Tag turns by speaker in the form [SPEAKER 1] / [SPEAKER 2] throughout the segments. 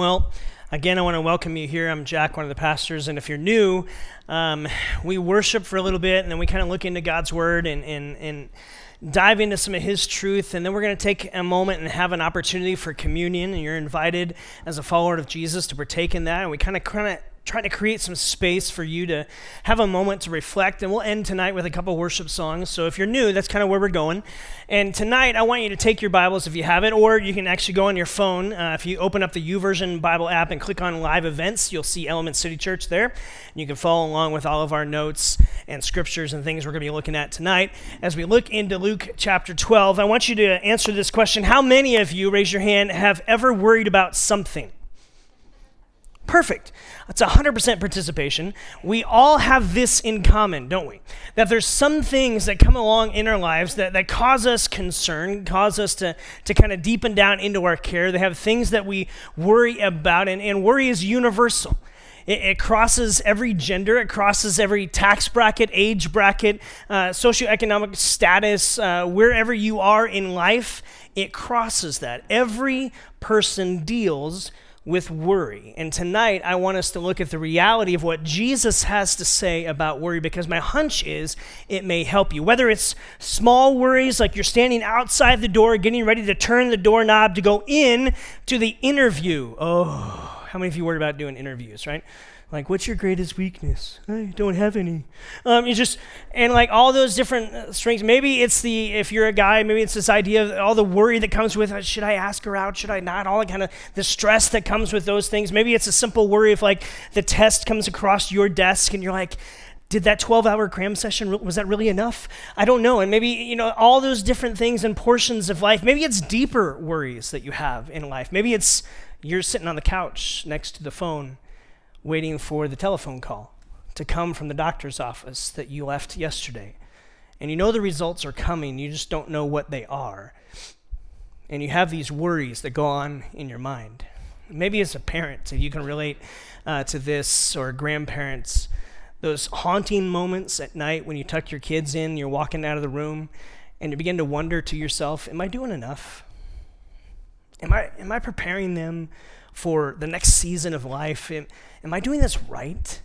[SPEAKER 1] well, again, I want to welcome you here. I'm Jack, one of the pastors, and if you're new, um, we worship for a little bit, and then we kind of look into God's Word and, and, and dive into some of His truth, and then we're going to take a moment and have an opportunity for communion, and you're invited as a follower of Jesus to partake in that, and we kind of kind of trying to create some space for you to have a moment to reflect. And we'll end tonight with a couple worship songs. So if you're new, that's kind of where we're going. And tonight, I want you to take your Bibles if you have it, or you can actually go on your phone. Uh, if you open up the YouVersion Bible app and click on Live Events, you'll see Element City Church there. And you can follow along with all of our notes and scriptures and things we're going to be looking at tonight. As we look into Luke chapter 12, I want you to answer this question How many of you, raise your hand, have ever worried about something? Perfect. That's 100% participation. We all have this in common, don't we? That there's some things that come along in our lives that, that cause us concern, cause us to, to kind of deepen down into our care. They have things that we worry about, and, and worry is universal. It, it, crosses every gender, it crosses every tax bracket, age bracket, uh, socioeconomic status, uh, wherever you are in life, it crosses that. Every person deals with worry. And tonight, I want us to look at the reality of what Jesus has to say about worry because my hunch is it may help you. Whether it's small worries, like you're standing outside the door, getting ready to turn the doorknob to go in to the interview. Oh, how many of you worry about doing interviews, right? Like, what's your greatest weakness? I don't have any. Um, you just, and like all those different uh, strengths. Maybe it's the, if you're a guy, maybe it's this idea of all the worry that comes with, uh, should I ask her out? Should I not? All the kind of the stress that comes with those things. Maybe it's a simple worry if like the test comes across your desk and you're like, did that 12 hour cram session was that really enough i don't know and maybe you know all those different things and portions of life maybe it's deeper worries that you have in life maybe it's you're sitting on the couch next to the phone waiting for the telephone call to come from the doctor's office that you left yesterday. And you know the results are coming, you just don't know what they are. And you have these worries that go on in your mind. Maybe as a parent, if you can relate uh, to this, or grandparents, those haunting moments at night when you tuck your kids in, you're walking out of the room, and you begin to wonder to yourself, Am I doing enough? Am I, am I preparing them for the next season of life? Am I doing this right?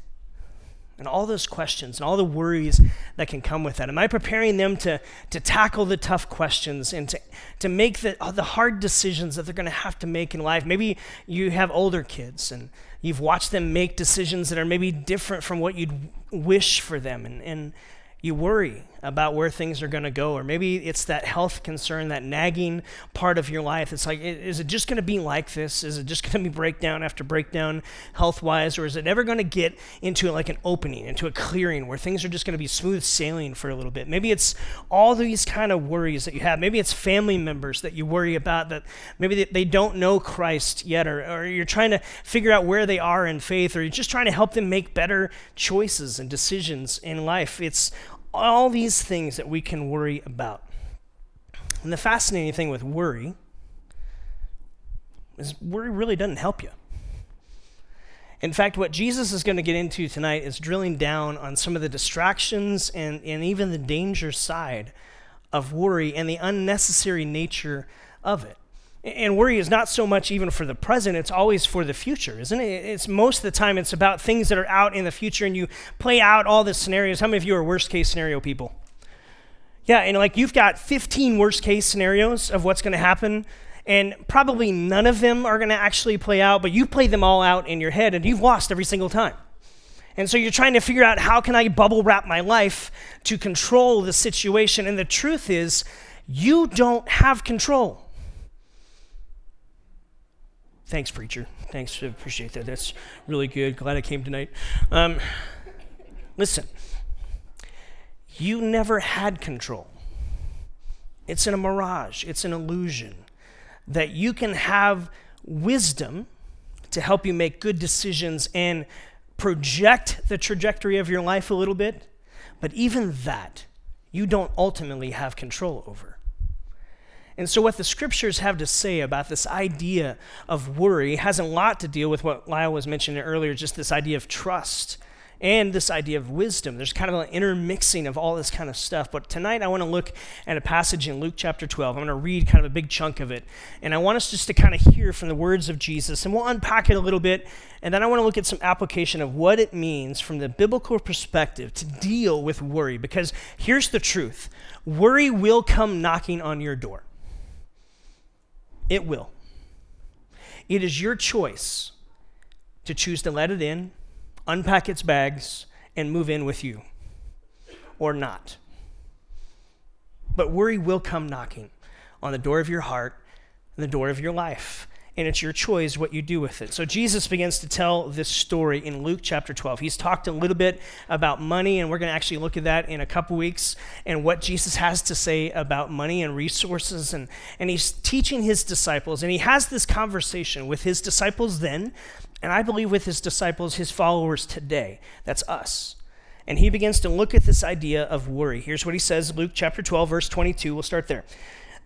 [SPEAKER 1] And all those questions and all the worries that can come with that. Am I preparing them to, to tackle the tough questions and to, to make the, uh, the hard decisions that they're going to have to make in life? Maybe you have older kids and you've watched them make decisions that are maybe different from what you'd wish for them. And, and you worry about where things are going to go or maybe it's that health concern that nagging part of your life. It's like is it just going to be like this? Is it just going to be breakdown after breakdown health wise or is it ever going to get into like an opening into a clearing where things are just going to be smooth sailing for a little bit? Maybe it's all these kind of worries that you have. Maybe it's family members that you worry about that maybe they don't know christ yet or, or you're trying to figure out where they are in faith or you're just trying to help them make better choices and decisions in life. It's all these things that we can worry about. And the fascinating thing with worry is worry really doesn't help you. In fact, what Jesus is going to get into tonight is drilling down on some of the distractions and, and even the danger side of worry and the unnecessary nature of it. And worry is not so much even for the present, it's always for the future, isn't it? It's most of the time it's about things that are out in the future and you play out all the scenarios. How many of you are worst case scenario people? Yeah, and like you've got 15 worst case scenarios of what's going to happen, and probably none of them are going to actually play out, but you play them all out in your head and you've lost every single time. And so you're trying to figure out how can I bubble wrap my life to control the situation, and the truth is you don't have control. Thanks, preacher. Thanks. I appreciate that. That's really good. Glad I came tonight. Um, listen, you never had control. It's in a mirage, it's an illusion that you can have wisdom to help you make good decisions and project the trajectory of your life a little bit, but even that you don't ultimately have control over. And so, what the scriptures have to say about this idea of worry has a lot to deal with what Lyle was mentioning earlier, just this idea of trust and this idea of wisdom. There's kind of an intermixing of all this kind of stuff. But tonight I want to look at a passage in Luke chapter 12. I'm going to read kind of a big chunk of it. And I want us just to kind of hear from the words of Jesus. And we'll unpack it a little bit. And then I want to look at some application of what it means from the biblical perspective to deal with worry. Because here's the truth worry will come knocking on your door. It will. It is your choice to choose to let it in unpack its bags, and move in with you, or not. But worry will come knocking on the door of your heart and the door of your life. And it's your choice what you do with it. So Jesus begins to tell this story in Luke chapter 12. He's talked a little bit about money, and we're going to actually look at that in a couple weeks and what Jesus has to say about money and resources. And, and he's teaching his disciples, and he has this conversation with his disciples then and I believe with his disciples, his followers today. That's us. And he begins to look at this idea of worry. Here's what he says Luke chapter 12, verse 22. We'll start there.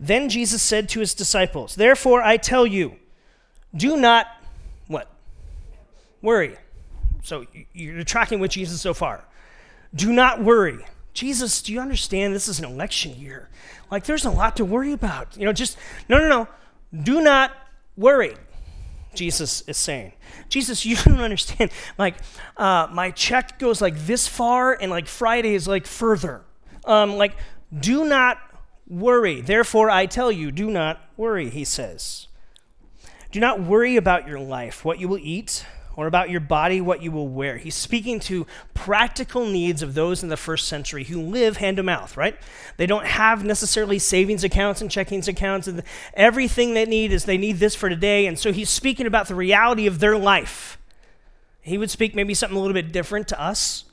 [SPEAKER 1] Then Jesus said to his disciples, Therefore I tell you, do not what? Worry. So you're tracking with Jesus so far. Do not worry. Jesus, do you understand this is an election year? Like there's a lot to worry about. You know, just no, no, no. Do not worry. Jesus is saying. Jesus, you don't understand. Like, uh, my check goes like this far, and like Friday is like further. Um, like, do not worry. Therefore, I tell you, do not worry, he says. Do not worry about your life, what you will eat or about your body what you will wear. He's speaking to practical needs of those in the first century who live hand to mouth, right? They don't have necessarily savings accounts and checkings accounts. And everything they need is they need this for today. And so he's speaking about the reality of their life. He would speak maybe something a little bit different to us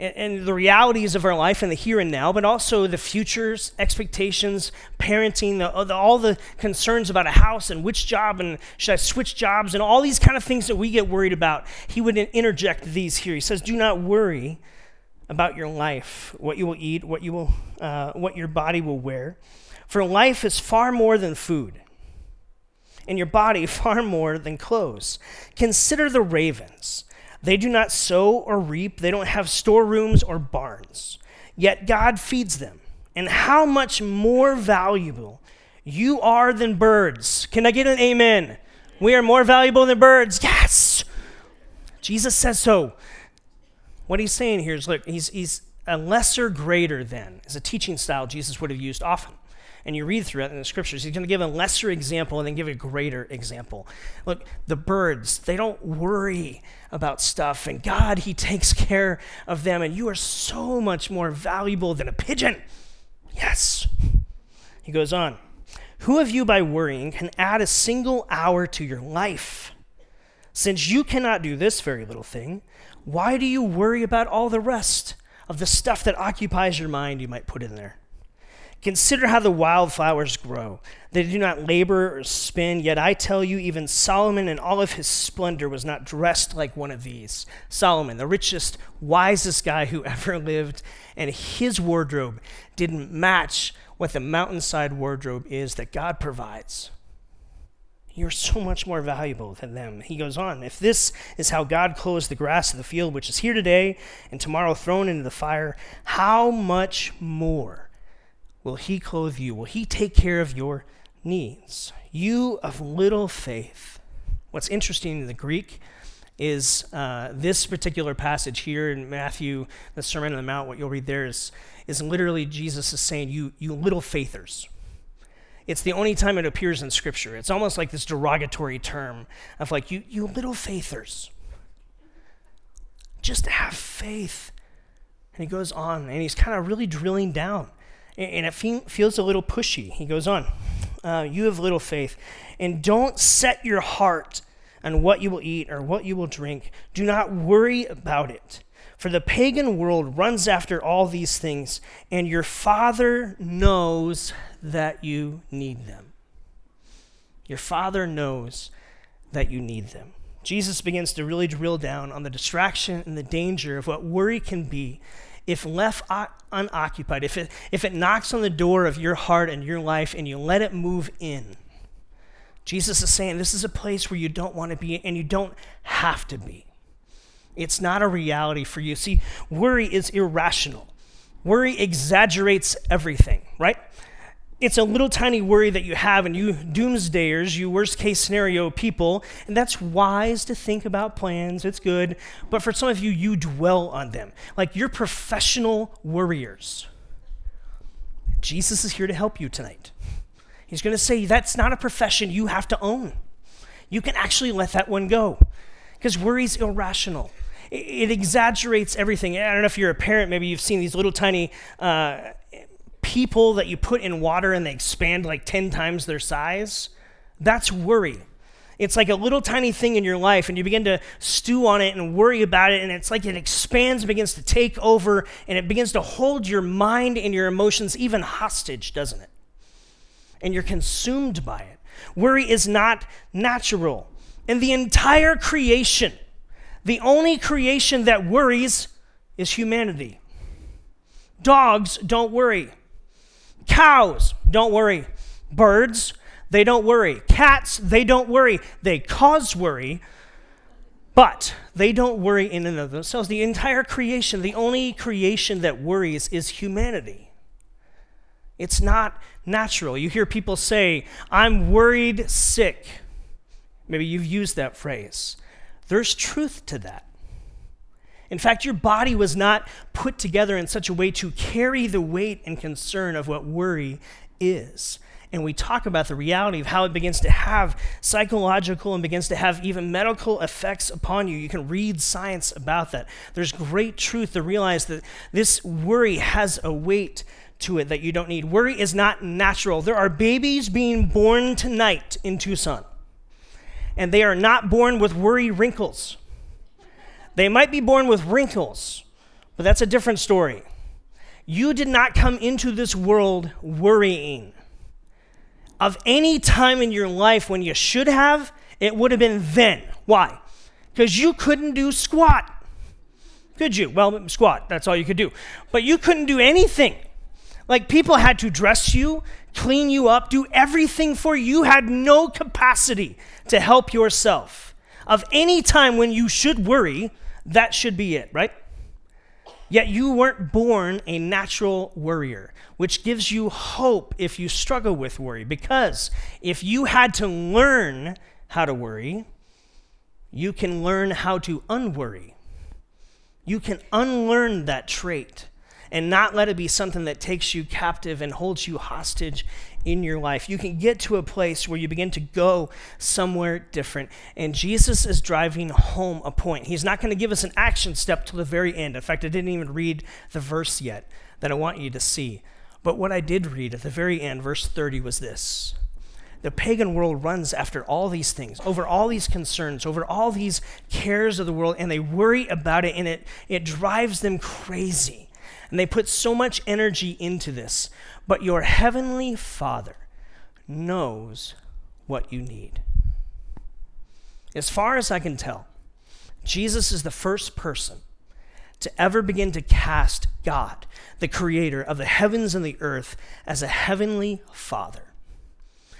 [SPEAKER 1] and, the realities of our life and the here and now, but also the futures, expectations, parenting, the, the, all the concerns about a house and which job and should I switch jobs and all these kind of things that we get worried about. He would interject these here. He says, "Do not worry about your life, what you will eat, what you will, uh, what your body will wear, for life is far more than food." And your body far more than clothes. Consider the ravens. They do not sow or reap, they don't have storerooms or barns. Yet God feeds them. And how much more valuable you are than birds. Can I get an amen? We are more valuable than birds. Yes. Jesus says so. What he's saying here is look, he's, he's a lesser greater than is a teaching style Jesus would have used often and you read through it in the scriptures, he's going to give a lesser example and then give a greater example. Look, the birds, they don't worry about stuff, and God, He takes care of them, and you are so much more valuable than a pigeon. Yes. He goes on Who of you, by worrying, can add a single hour to your life? Since you cannot do this very little thing, why do you worry about all the rest of the stuff that occupies your mind you might put in there? Consider how the wildflowers grow. They do not labor or spin, yet I tell you, even Solomon in all of his splendor was not dressed like one of these. Solomon, the richest, wisest guy who ever lived, and his wardrobe didn't match what the mountainside wardrobe is that God provides. You're so much more valuable than them. He goes on, if this is how God clothes the grass of the field, which is here today and tomorrow thrown into the fire, how much more? Will he clothe you? Will he take care of your needs? You of little faith. What's interesting in the Greek is uh, this particular passage here in Matthew, the Sermon on the Mount, what you'll read there is, is literally Jesus is saying, you, you little faithers. It's the only time it appears in Scripture. It's almost like this derogatory term of like, you, you little faithers. Just have faith. And he goes on, and he's kind of really drilling down and it feels a little pushy. He goes on, uh, You have little faith, and don't set your heart on what you will eat or what you will drink. Do not worry about it. For the pagan world runs after all these things, and your Father knows that you need them. Your Father knows that you need them. Jesus begins to really drill down on the distraction and the danger of what worry can be if left unoccupied, if it, if it knocks on the door of your heart and your life and you let it move in, Jesus is saying this is a place where you don't want to be and you don't have to be. It's not a reality for you. See, worry is irrational. Worry exaggerates everything, right? It's a little tiny worry that you have, and you doomsdayers, you worst case scenario people, and that's wise to think about plans. It's good. But for some of you, you dwell on them. Like you're professional worriers. Jesus is here to help you tonight. He's going to say that's not a profession you have to own. You can actually let that one go because worry's irrational. It, it, exaggerates everything. I don't know if you're a parent, maybe you've seen these little tiny uh, people that you put in water and they expand like 10 times their size. That's worry. It's like a little tiny thing in your life, and you begin to stew on it and worry about it, and it's like it expands, begins to take over, and it begins to hold your mind and your emotions even hostage, doesn't it? And you're consumed by it. Worry is not natural. In the entire creation, the only creation that worries is humanity. Dogs don't worry. Cows don't worry. Birds, they don't worry. Cats, they don't worry. They cause worry, but they don't worry in and of themselves. The entire creation, the only creation that worries is humanity. It's not natural. You hear people say, I'm worried sick. Maybe you've used that phrase. There's truth to that. In fact, your body was not put together in such a way to carry the weight and concern of what worry is. And we talk about the reality of how it begins to have psychological and begins to have even medical effects upon you. You can read science about that. There's great truth to realize that this worry has a weight to it that you don't need. Worry is not natural. There are babies being born tonight in Tucson, and they are not born with worry wrinkles. They might be born with wrinkles, but that's a different story. You did not come into this world worrying. Of any time in your life when you should have, it would have been then. Why? Because you couldn't do squat. Could you? Well, squat, that's all you could do. But you couldn't do anything. Like people had to dress you, clean you up, do everything for you. You had no capacity to help yourself. Of any time when you should worry, that should be it, right? Yet you weren't born a natural worrier, which gives you hope if you struggle with worry. Because if you had to learn how to worry, you can learn how to unworry. You can unlearn that trait and not let it be something that takes you captive and holds you hostage in your life. You can get to a place where you begin to go somewhere different. And Jesus is driving home a point. He's not going to give us an action step to the very end. In fact, I didn't even read the verse yet that I want you to see. But what I did read at the very end, verse 30, was this. The pagan world runs after all these things, over all these concerns, over all these cares of the world, and they worry about it, and it, it drives them crazy. And they put so much energy into this. But your heavenly Father knows what you need. As far as I can tell, Jesus is the first person to ever begin to cast God, the creator of the heavens and the earth, as a heavenly Father.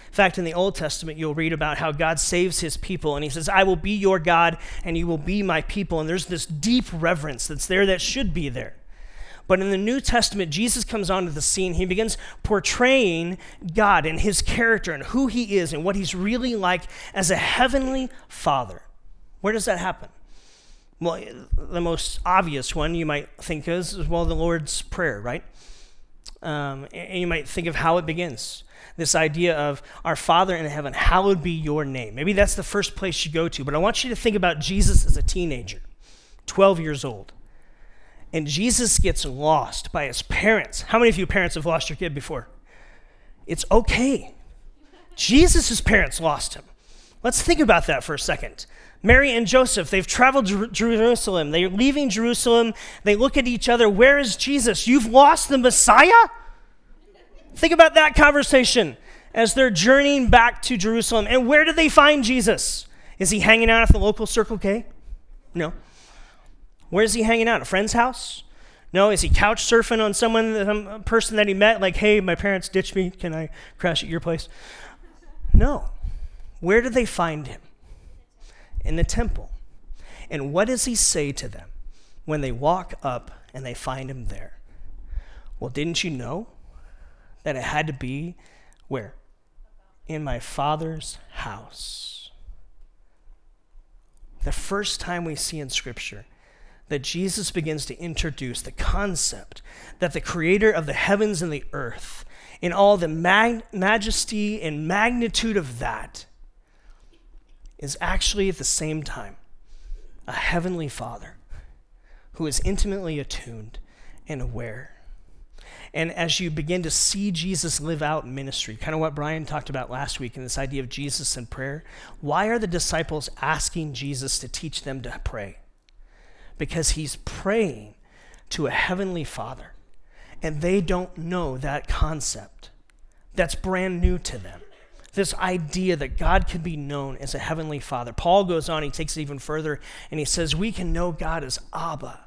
[SPEAKER 1] In fact, in the Old Testament, you'll read about how God saves his people, and he says, I will be your God, and you will be my people. And there's this deep reverence that's there that should be there. But in the New Testament, Jesus comes onto the scene. He begins portraying God and his character and who he is and what he's really like as a heavenly father. Where does that happen? Well, the most obvious one you might think is, well, the Lord's Prayer, right? Um, and you might think of how it begins this idea of our Father in heaven, hallowed be your name. Maybe that's the first place you go to, but I want you to think about Jesus as a teenager, 12 years old and Jesus gets lost by his parents. How many of you parents have lost your kid before? It's okay. Jesus' parents lost him. Let's think about that for a second. Mary and Joseph, they've traveled to Jerusalem. They're leaving Jerusalem. They look at each other. Where is Jesus? You've lost the Messiah? Think about that conversation as they're journeying back to Jerusalem. And where do they find Jesus? Is he hanging out at the local Circle K? No. Where's he hanging out? A friend's house? No, is he couch surfing on someone, some person that he met? Like, hey, my parents ditched me. Can I crash at your place? No. Where do they find him? In the temple. And what does he say to them when they walk up and they find him there? Well, didn't you know that it had to be where? In my father's house. The first time we see in Scripture that Jesus begins to introduce the concept that the creator of the heavens and the earth, in all the mag- majesty and magnitude of that, is actually at the same time a heavenly father who is intimately attuned and aware. And as you begin to see Jesus live out ministry, kind of what Brian talked about last week in this idea of Jesus and prayer, why are the disciples asking Jesus to teach them to pray? Because he's praying to a heavenly father, and they don't know that concept. That's brand new to them this idea that God can be known as a heavenly father. Paul goes on, he takes it even further, and he says, We can know God as Abba.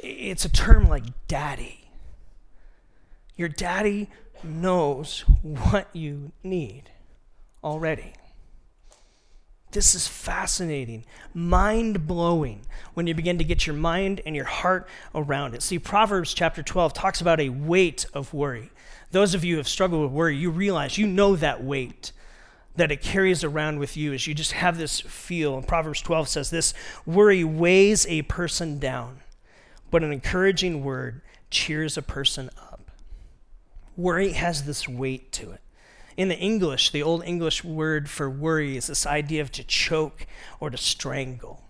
[SPEAKER 1] It's a term like daddy. Your daddy knows what you need already. This is fascinating, mind blowing when you begin to get your mind and your heart around it. See, Proverbs chapter 12 talks about a weight of worry. Those of you who have struggled with worry, you realize you know that weight that it carries around with you as you just have this feel. And Proverbs 12 says this worry weighs a person down, but an encouraging word cheers a person up. Worry has this weight to it. In the English, the Old English word for worry is this idea of to choke or to strangle.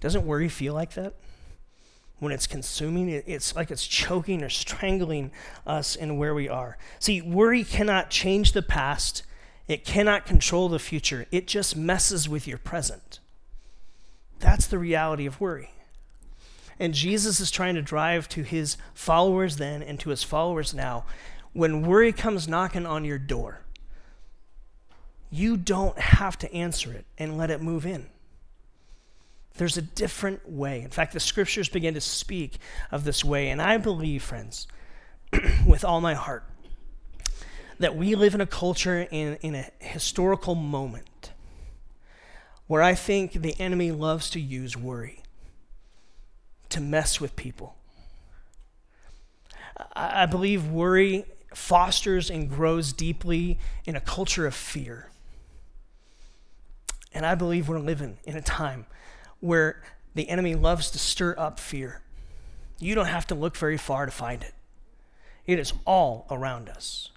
[SPEAKER 1] Doesn't worry feel like that? when it's consuming, it's like it's choking or strangling us in where we are. See, worry cannot change the past, it cannot control the future, it just messes with your present. That's the reality of worry. And Jesus is trying to drive to his followers then and to his followers now. When worry comes knocking on your door, you don't have to answer it and let it move in. There's a different way. In fact, the scriptures begin to speak of this way. And I believe, friends, with all my heart, that we live in a culture, in, in a historical moment, where I think the enemy loves to use worry to mess with people. I, I believe worry fosters and grows deeply in a culture of fear. And I believe we're living in a time where the enemy loves to stir up fear. You don't have to look very far to find it, it is all around us.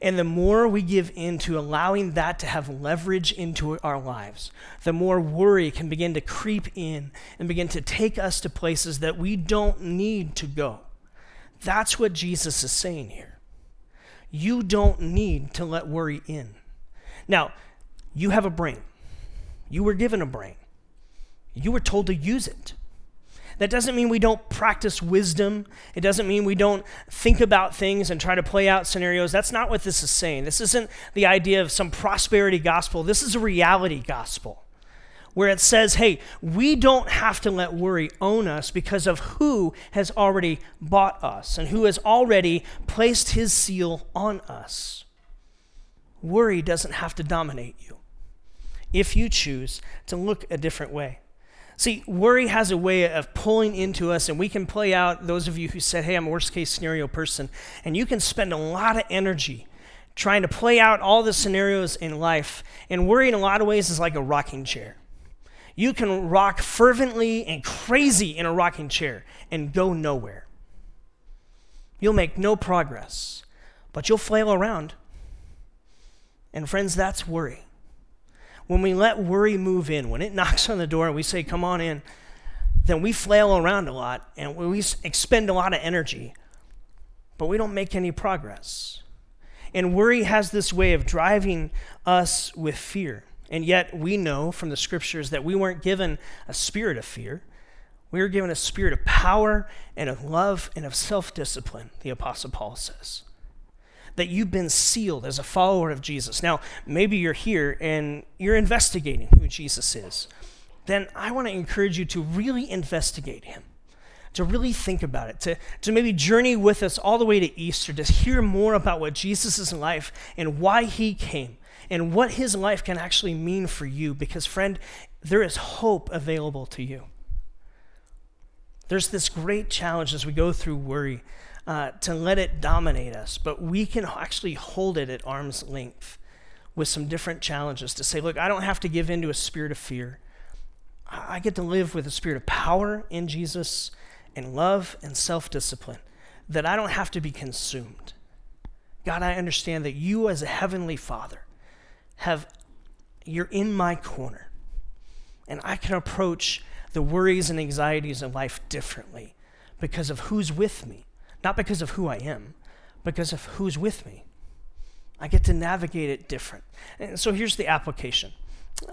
[SPEAKER 1] And the more we give in to allowing that to have leverage into our lives, the more worry can begin to creep in and begin to take us to places that we don't need to go. That's what Jesus is saying here. You don't need to let worry in. Now, you have a brain. You were given a brain. You were told to use it. That doesn't mean we don't practice wisdom. It doesn't mean we don't think about things and try to play out scenarios. That's not what this is saying. This isn't the idea of some prosperity gospel. This is a reality gospel where it says, hey, we don't have to let worry own us because of who has already bought us and who has already placed his seal on us. Worry doesn't have to dominate you if you choose to look a different way. See, worry has a way of pulling into us, and we can play out those of you who said, Hey, I'm a worst case scenario person, and you can spend a lot of energy trying to play out all the scenarios in life. And worry, in a lot of ways, is like a rocking chair. You can rock fervently and crazy in a rocking chair and go nowhere. You'll make no progress, but you'll flail around. And, friends, that's worry when we let worry move in, when it knocks on the door and we say, Come on in, then we flail around a lot and we expend a lot of energy, but we don't make any progress. And worry has this way of driving us with fear. And yet we know from the scriptures that we weren't given a spirit of fear. We were given a spirit of power and of love and of self discipline, the Apostle Paul says that you've been sealed as a follower of Jesus. Now, maybe you're here and you're investigating who Jesus is. Then I want to encourage you to really investigate him, to really think about it, to, to maybe journey with us all the way to Easter, to hear more about what Jesus' is in life and why he came and what his life can actually mean for you. Because, friend, there is hope available to you. There's this great challenge as we go through worry uh, to let it dominate us, but we can actually hold it at arm's length with some different challenges to say, look, I don't have to give in to a spirit of fear. I get to live with a spirit of power in Jesus and love and self discipline, that I don't have to be consumed. God, I understand that you, as a heavenly Father, have, you're in my corner. And I can approach the worries and anxieties of life differently because of who's with me, not because of who I am, because of who's with me. I get to navigate it different. And so here's the application.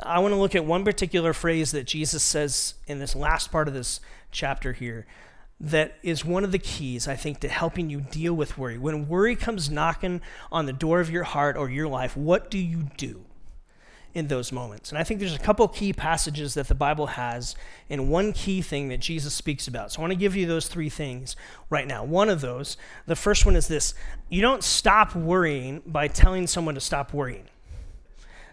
[SPEAKER 1] I want to look at one particular phrase that Jesus says in this last part of this chapter here that is one of the keys, I think, to helping you deal with worry. When worry comes knocking on the door of your heart or your life, what do you do in those moments? And I think there's a couple key passages that the Bible has, and one key thing that Jesus speaks about. So I want to give you those three things right now. One of those, the first one is this you don't stop worrying by telling someone to stop worrying.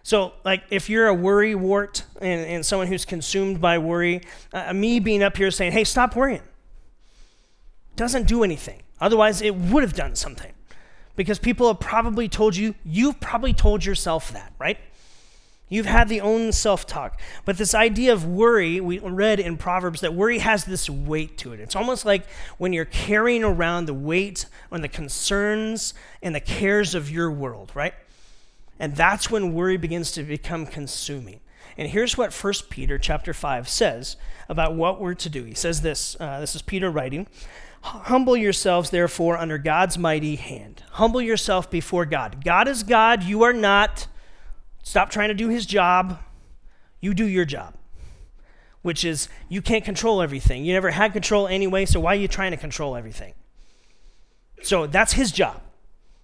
[SPEAKER 1] So, like, if you're a worry wart and, and someone who's consumed by worry, uh, me being up here saying, hey, stop worrying doesn't do anything. Otherwise, it would have done something. Because people have probably told you, you've probably told yourself that, right? You've had the own self talk. But this idea of worry, we read in Proverbs that worry has this weight to it. It's almost like when you're carrying around the weight and the concerns and the cares of your world, right? And that's when worry begins to become consuming. And here's what 1 Peter chapter 5 says about what we're to do. He says this, uh, this is Peter writing. Humble yourselves, therefore, under God's mighty hand. Humble yourself before God. God is God, you are not. Stop trying to do his job. You do your job, which is you can't control everything. You never had control anyway, so why are you trying to control everything? So that's his job.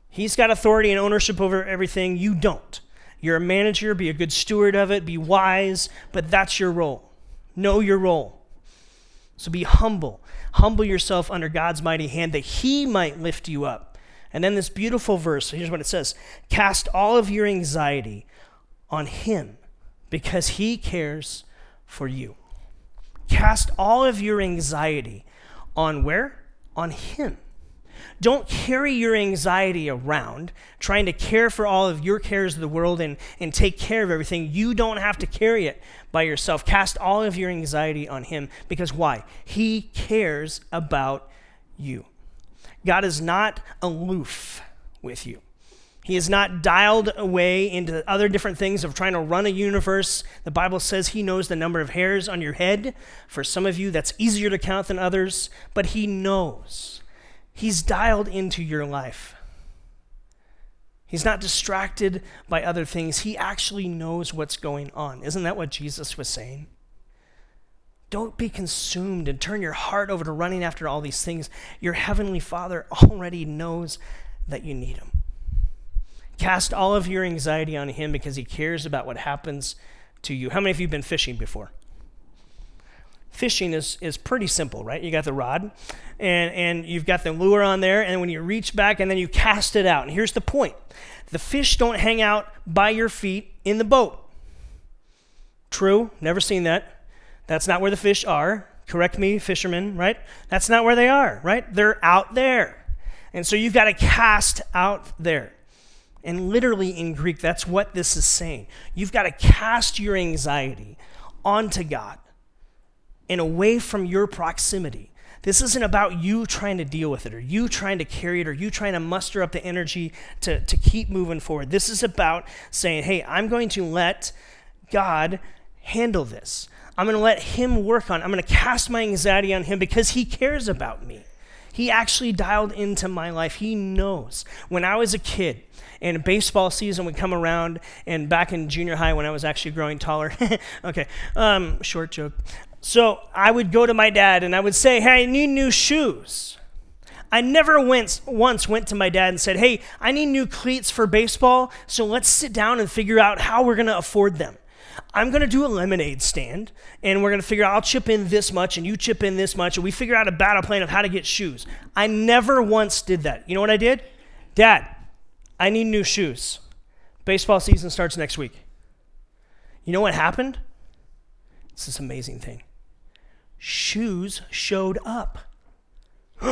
[SPEAKER 1] He's got authority and ownership over everything. You don't. You're a manager, be a good steward of it, be wise, but that's your role. Know your role. So be humble. Humble yourself under God's mighty hand that he might lift you up. And then this beautiful verse, here's what it says Cast all of your anxiety on him because he cares for you. Cast all of your anxiety on where? On him. Don't carry your anxiety around trying to care for all of your cares of the world and, and take care of everything. You don't have to carry it by yourself. Cast all of your anxiety on Him because why? He cares about you. God is not aloof with you. He is not dialed away into other different things of trying to run a universe. The Bible says He knows the number of hairs on your head. For some of you, that's easier to count than others, but He knows. He's dialed into your life. He's not distracted by other things. He actually knows what's going on. Isn't that what Jesus was saying? Don't be consumed and turn your heart over to running after all these things. Your heavenly Father already knows that you need Him. Cast all of your anxiety on Him because He cares about what happens to you. How many of you have been fishing before? Fishing is, is pretty simple, right? You got the rod and, and you've got the lure on there, and when you reach back and then you cast it out. And here's the point the fish don't hang out by your feet in the boat. True, never seen that. That's not where the fish are. Correct me, fishermen, right? That's not where they are, right? They're out there. And so you've got to cast out there. And literally in Greek, that's what this is saying. You've got to cast your anxiety onto God and away from your proximity. This isn't about you trying to deal with it or you trying to carry it or you trying to muster up the energy to, to keep moving forward. This is about saying, hey, I'm going to let God handle this. I'm going to let Him work on. I'm going to cast my anxiety on Him because He cares about me. He actually dialed into my life. He knows. When I was a kid and baseball season would come around, and back in junior high when I was actually growing taller, okay, um, short joke. So I would go to my dad and I would say, Hey, I need new shoes. I never went, once went to my dad and said, Hey, I need new cleats for baseball, so let's sit down and figure out how we're going to afford them. I'm going to do a lemonade stand, and we're going to figure out I'll chip in this much and you chip in this much, and we figure out a battle plan of how to get shoes. I never once did that. You know what I did? Dad, I need new shoes Baseball season starts next week. You know what happened? It's this amazing thing. Shoes showed up.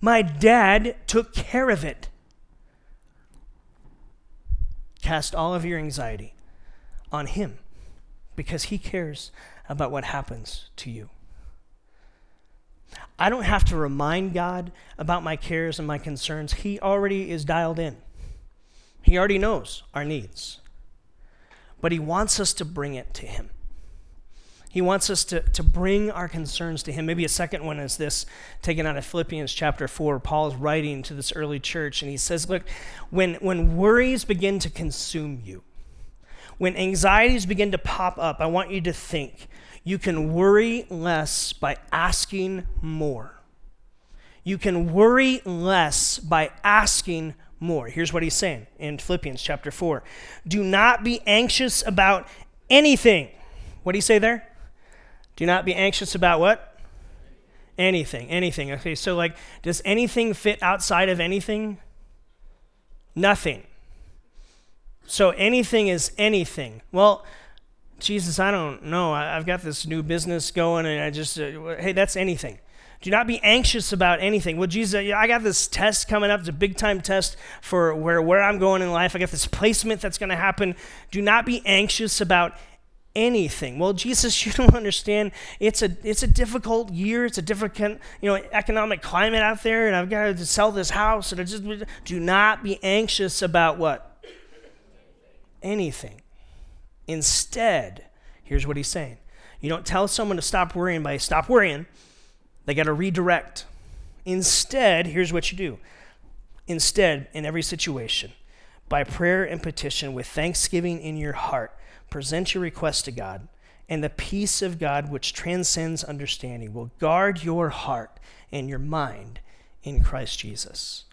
[SPEAKER 1] My dad took care of it. Cast all of your anxiety on him because he cares about what happens to you. I don't have to remind God about my cares and my concerns. He already is dialed in. He already knows our needs. But He wants us to bring it to Him. He wants us to, to bring our concerns to Him. Maybe a second one is this, taken out of Philippians chapter 4. Paul is writing to this early church, and he says, Look, when, when worries begin to consume you, when anxieties begin to pop up, I want you to think you can worry less by asking more. You can worry less by asking more. Here's what he's saying in Philippians chapter 4. Do not be anxious about anything. What do you say there? Do not be anxious about what? Anything. Anything. Okay, so like, does anything fit outside of anything? Nothing. So anything is anything. Well, Jesus, I don't know. I, have got this new business going, and I just, uh, hey, that's anything. Do not be anxious about anything. Well, Jesus, I got this test coming up. It's a big time test for where, where I'm going in life. I got this placement that's going to happen. Do not be anxious about anything. Well, Jesus, you don't understand. It's a it's a difficult year. It's a difficult you know economic climate out there, and I've got to sell this house. And I just do not be anxious about what anything. Instead, here's what he's saying: You don't tell someone to stop worrying by stop worrying. They got to redirect. Instead, here's what you do. Instead, in every situation, by prayer and petition with thanksgiving in your heart, present your request to God, and the peace of God, which transcends understanding, will guard your heart and your mind in Christ Jesus.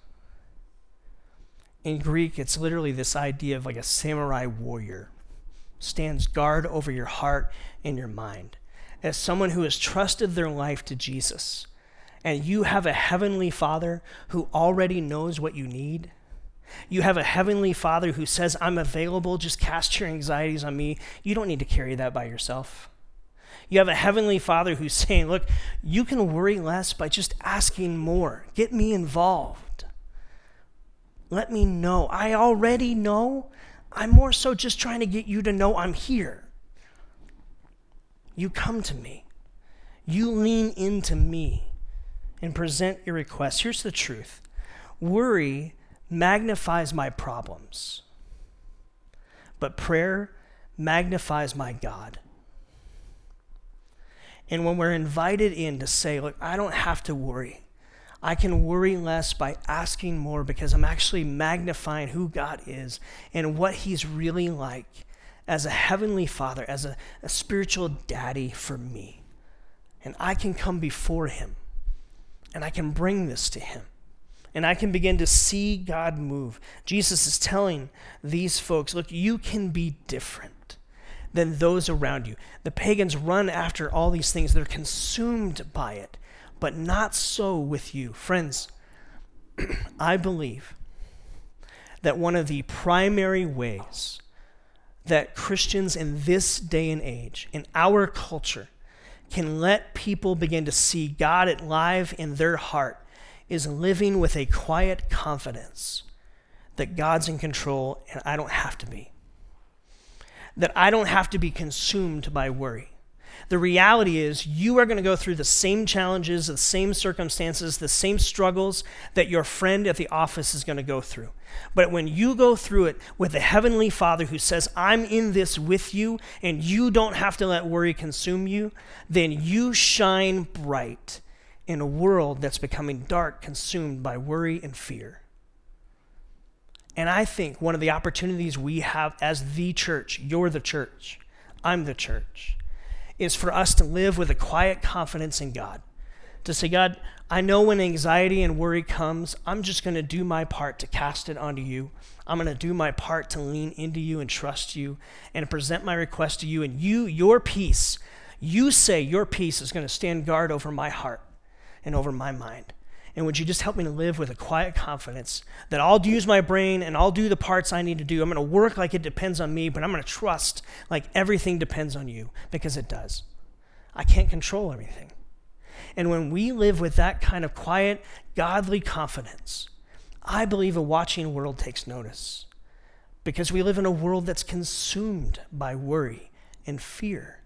[SPEAKER 1] In Greek, it's literally this idea of like a samurai warrior stands guard over your heart and your mind as someone who has trusted their life to Jesus, and you have a heavenly Father who already knows what you need, you have a heavenly Father who says, I'm available, just cast your anxieties on me. You don't need to carry that by yourself. You have a heavenly Father who's saying, Look, you can worry less by just asking more. Get me involved. Let me know. I already know. I'm more so just trying to get you to know I'm here. You come to me. You lean into me and present your requests. Here's the truth worry magnifies my problems, but prayer magnifies my God. And when we're invited in to say, Look, I don't have to worry. I can worry less by asking more because I'm actually magnifying who God is and what He's really like as a heavenly father, as a, a spiritual daddy for me. And I can come before him and I can bring this to him. And I can begin to see God move. Jesus is telling these folks look, you can be different than those around you. The pagans run after all these things, they're consumed by it, but not so with you. Friends, I believe that one of the primary ways that Christians in this day and age, in our culture, can let people begin to see God at live in their heart is living with a quiet confidence that God's in control and I don't have to be. That I don't have to be consumed by worry. The reality is, you are going to go through the same challenges, the same circumstances, the same struggles that your friend at the office is going to go through. But when you go through it with the heavenly Father who says, I'm in this with you, and you don't have to let worry consume you, then you shine bright in a world that's becoming dark, consumed by worry and fear. And I think one of the opportunities we have as the church, you're the church, I'm the church, is for us to live with a quiet confidence in God. To say, God, I know when anxiety and worry comes, I'm just going to do my part to cast it onto you. I'm going to do my part to lean into you and trust you and present my request to you. And you, your peace, you say your peace is going to stand guard over my heart and over my mind. And would you just help me to live with a quiet confidence that I'll use my brain and I'll do the parts I need to do. I'm going to work like it depends on me, but I'm going to trust like everything depends on you because it does. I can't control everything. And when we live with that kind of quiet, godly confidence, I believe a watching world takes notice because we live in a world that's consumed by worry and fear.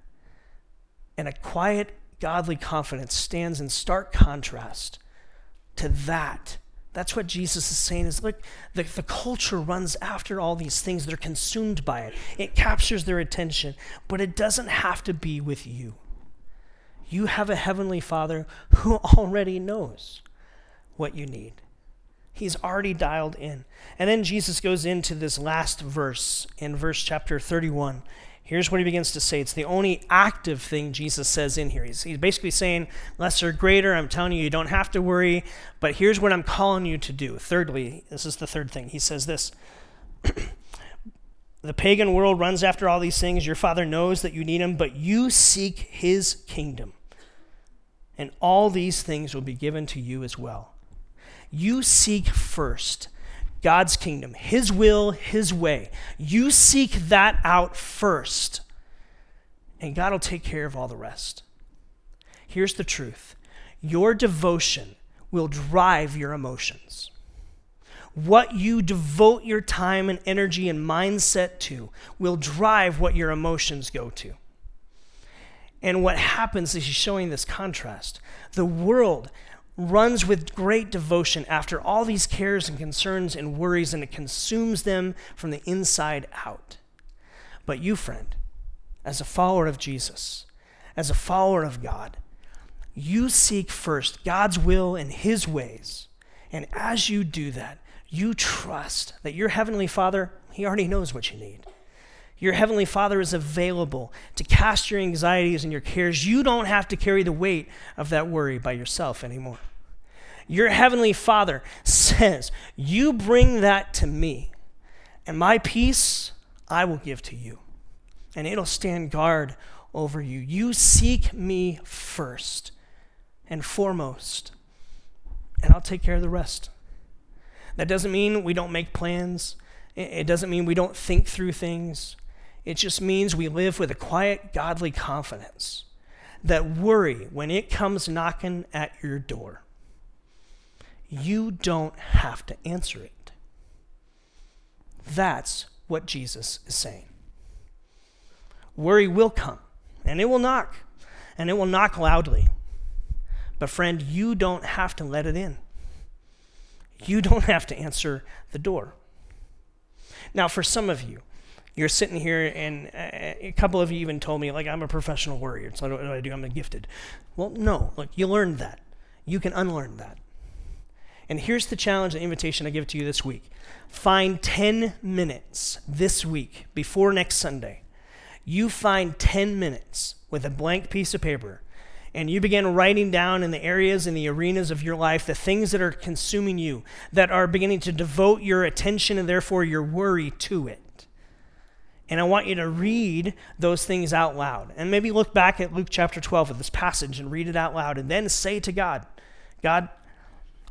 [SPEAKER 1] And a quiet, godly confidence stands in stark contrast to that. That's what Jesus is saying is look, the, the culture runs after all these things. They're consumed by it. It captures their attention, but it doesn't have to be with you. You have a heavenly Father who already knows what you need. He's already dialed in. And then Jesus goes into this last verse in verse chapter 31. Here's what he begins to say. It's the only active thing Jesus says in here. He's, he's basically saying, lesser, greater. I'm telling you, you don't have to worry, but here's what I'm calling you to do. Thirdly, this is the third thing. He says this The pagan world runs after all these things. Your Father knows that you need him, but you seek his kingdom and all these things will be given to you as well. You seek first God's kingdom, His will, His way. You seek that out first, and God will take care of all the rest. Here's the truth your devotion will drive your emotions. What you devote your time and energy and mindset to will drive what your emotions go to. And what happens is he's showing this contrast. The world runs with great devotion after all these cares and concerns and worries, and it consumes them from the inside out. But you, friend, as a follower of Jesus, as a follower of God, you seek first God's will and His ways. And as you do that, you trust that your Heavenly Father, He already knows what you need. Your Heavenly Father is available to cast your anxieties and your cares. You don't have to carry the weight of that worry by yourself anymore. Your Heavenly Father says, You bring that to me, and my peace I will give to you, and it'll stand guard over you. You seek me first and foremost, and I'll take care of the rest. That doesn't mean we don't make plans. It doesn't mean we don't think through things. It just means we live with a quiet, godly confidence that worry, when it comes knocking at your door, you don't have to answer it. That's what Jesus is saying. Worry will come, and it will knock, and it will knock loudly. But, friend, you don't have to let it in. You don't have to answer the door. Now, for some of you, you're sitting here, and uh, a couple of you even told me, like, I'm a professional worrier, so what do I do? I'm a gifted. Well, no, look, you learned that. You can unlearn that. And here's the challenge, the invitation I give to you this week. Find 10 minutes this week before next Sunday. You find 10 minutes with a blank piece of paper and you begin writing down in the areas in the arenas of your life the things that are consuming you, that are beginning to devote your attention and therefore your worry to it. And I want you to read those things out loud. And maybe look back at Luke chapter 12 of this passage and read it out loud. And then say to God, God,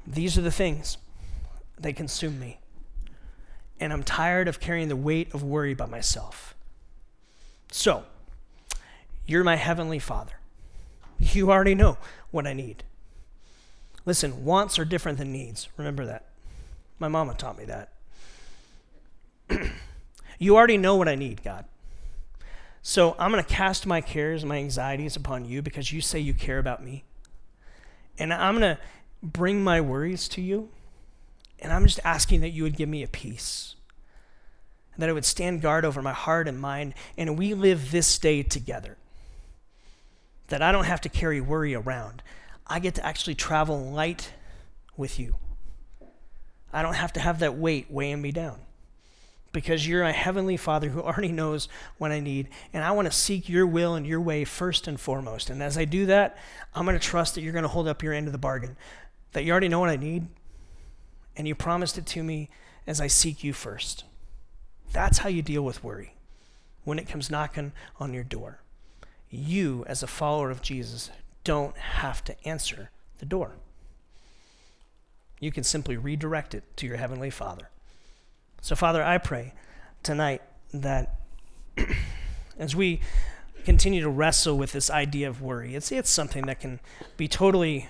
[SPEAKER 1] these are the things. They consume me. And I'm tired of carrying the weight of worry by myself. So, you're my heavenly Father. You already know what I need. Listen, wants are different than needs. Remember that. My mama taught me that. You already know what I need, God. So I'm going to cast my cares, my anxieties upon you because you say you care about me. And I'm going to bring my worries to you. And I'm just asking that you would give me a peace. And that it would stand guard over my heart and mind. And we live this day together. That I don't have to carry worry around. I get to actually travel light with you. I don't have to have that weight weighing me down because you're a heavenly Father who already knows what I need. And I want to seek your will and your way first and foremost. And as I do that, I'm going to trust that you're going to hold up your end of the bargain, that you already know what I need, and you promised it to me as I seek you first. That's how you deal with worry when it comes knocking on your door. You, as a follower of Jesus, don't have to answer the door. You can simply redirect it to your Heavenly Father. So, Father, I pray tonight that as we continue to wrestle with this idea of worry, it's, it's something that can be totally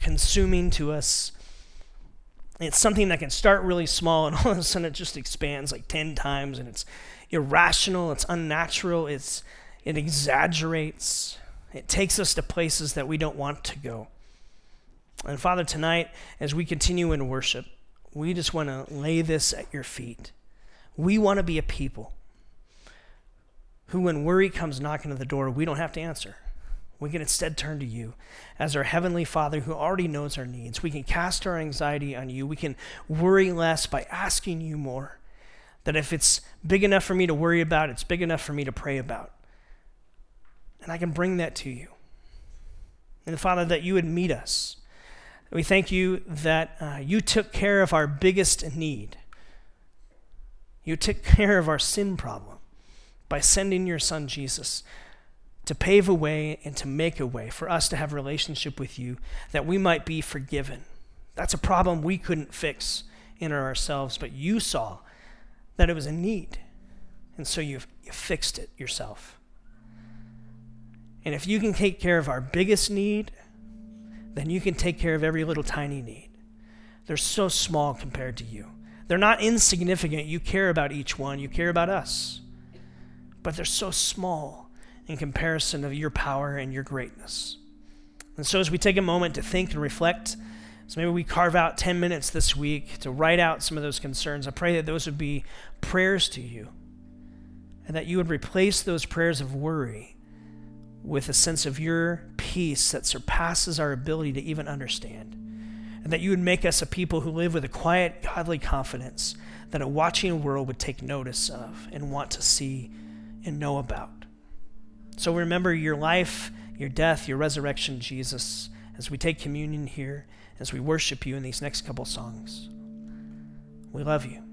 [SPEAKER 1] consuming to us. It's something that can start really small and all of a sudden it just expands like 10 times and it's irrational, it's unnatural, it's, it exaggerates, it takes us to places that we don't want to go. And Father, tonight, as we continue in worship, we just want to lay this at your feet. We want to be a people who, when worry comes knocking at the door, we don't have to answer. We can instead turn to you as our Heavenly Father who already knows our needs. We can cast our anxiety on you. We can worry less by asking you more. That if it's big enough for me to worry about, it's big enough for me to pray about. And I can bring that to you. And Father, that you would meet us we thank you that uh, you took care of our biggest need. You took care of our sin problem by sending your son Jesus to pave a way and to make a way for us to have a relationship with you that we might be forgiven. That's a problem we couldn't fix in ourselves, but you saw that it was a need. And so you fixed it yourself. And if you can take care of our biggest need then you can take care of every little tiny need. They're so small compared to you. They're not insignificant. You care about each one, you care about us. But they're so small in comparison of your power and your greatness. And so, as we take a moment to think and reflect, so maybe we carve out 10 minutes this week to write out some of those concerns. I pray that those would be prayers to you and that you would replace those prayers of worry with a sense of your peace that surpasses our ability to even understand. And that you would make us a people who live with a quiet, godly confidence that a watching world would take notice of and want to see and know about. So remember your life, your death, your resurrection, Jesus, as we take communion here, as we worship you in these next couple songs. We love you.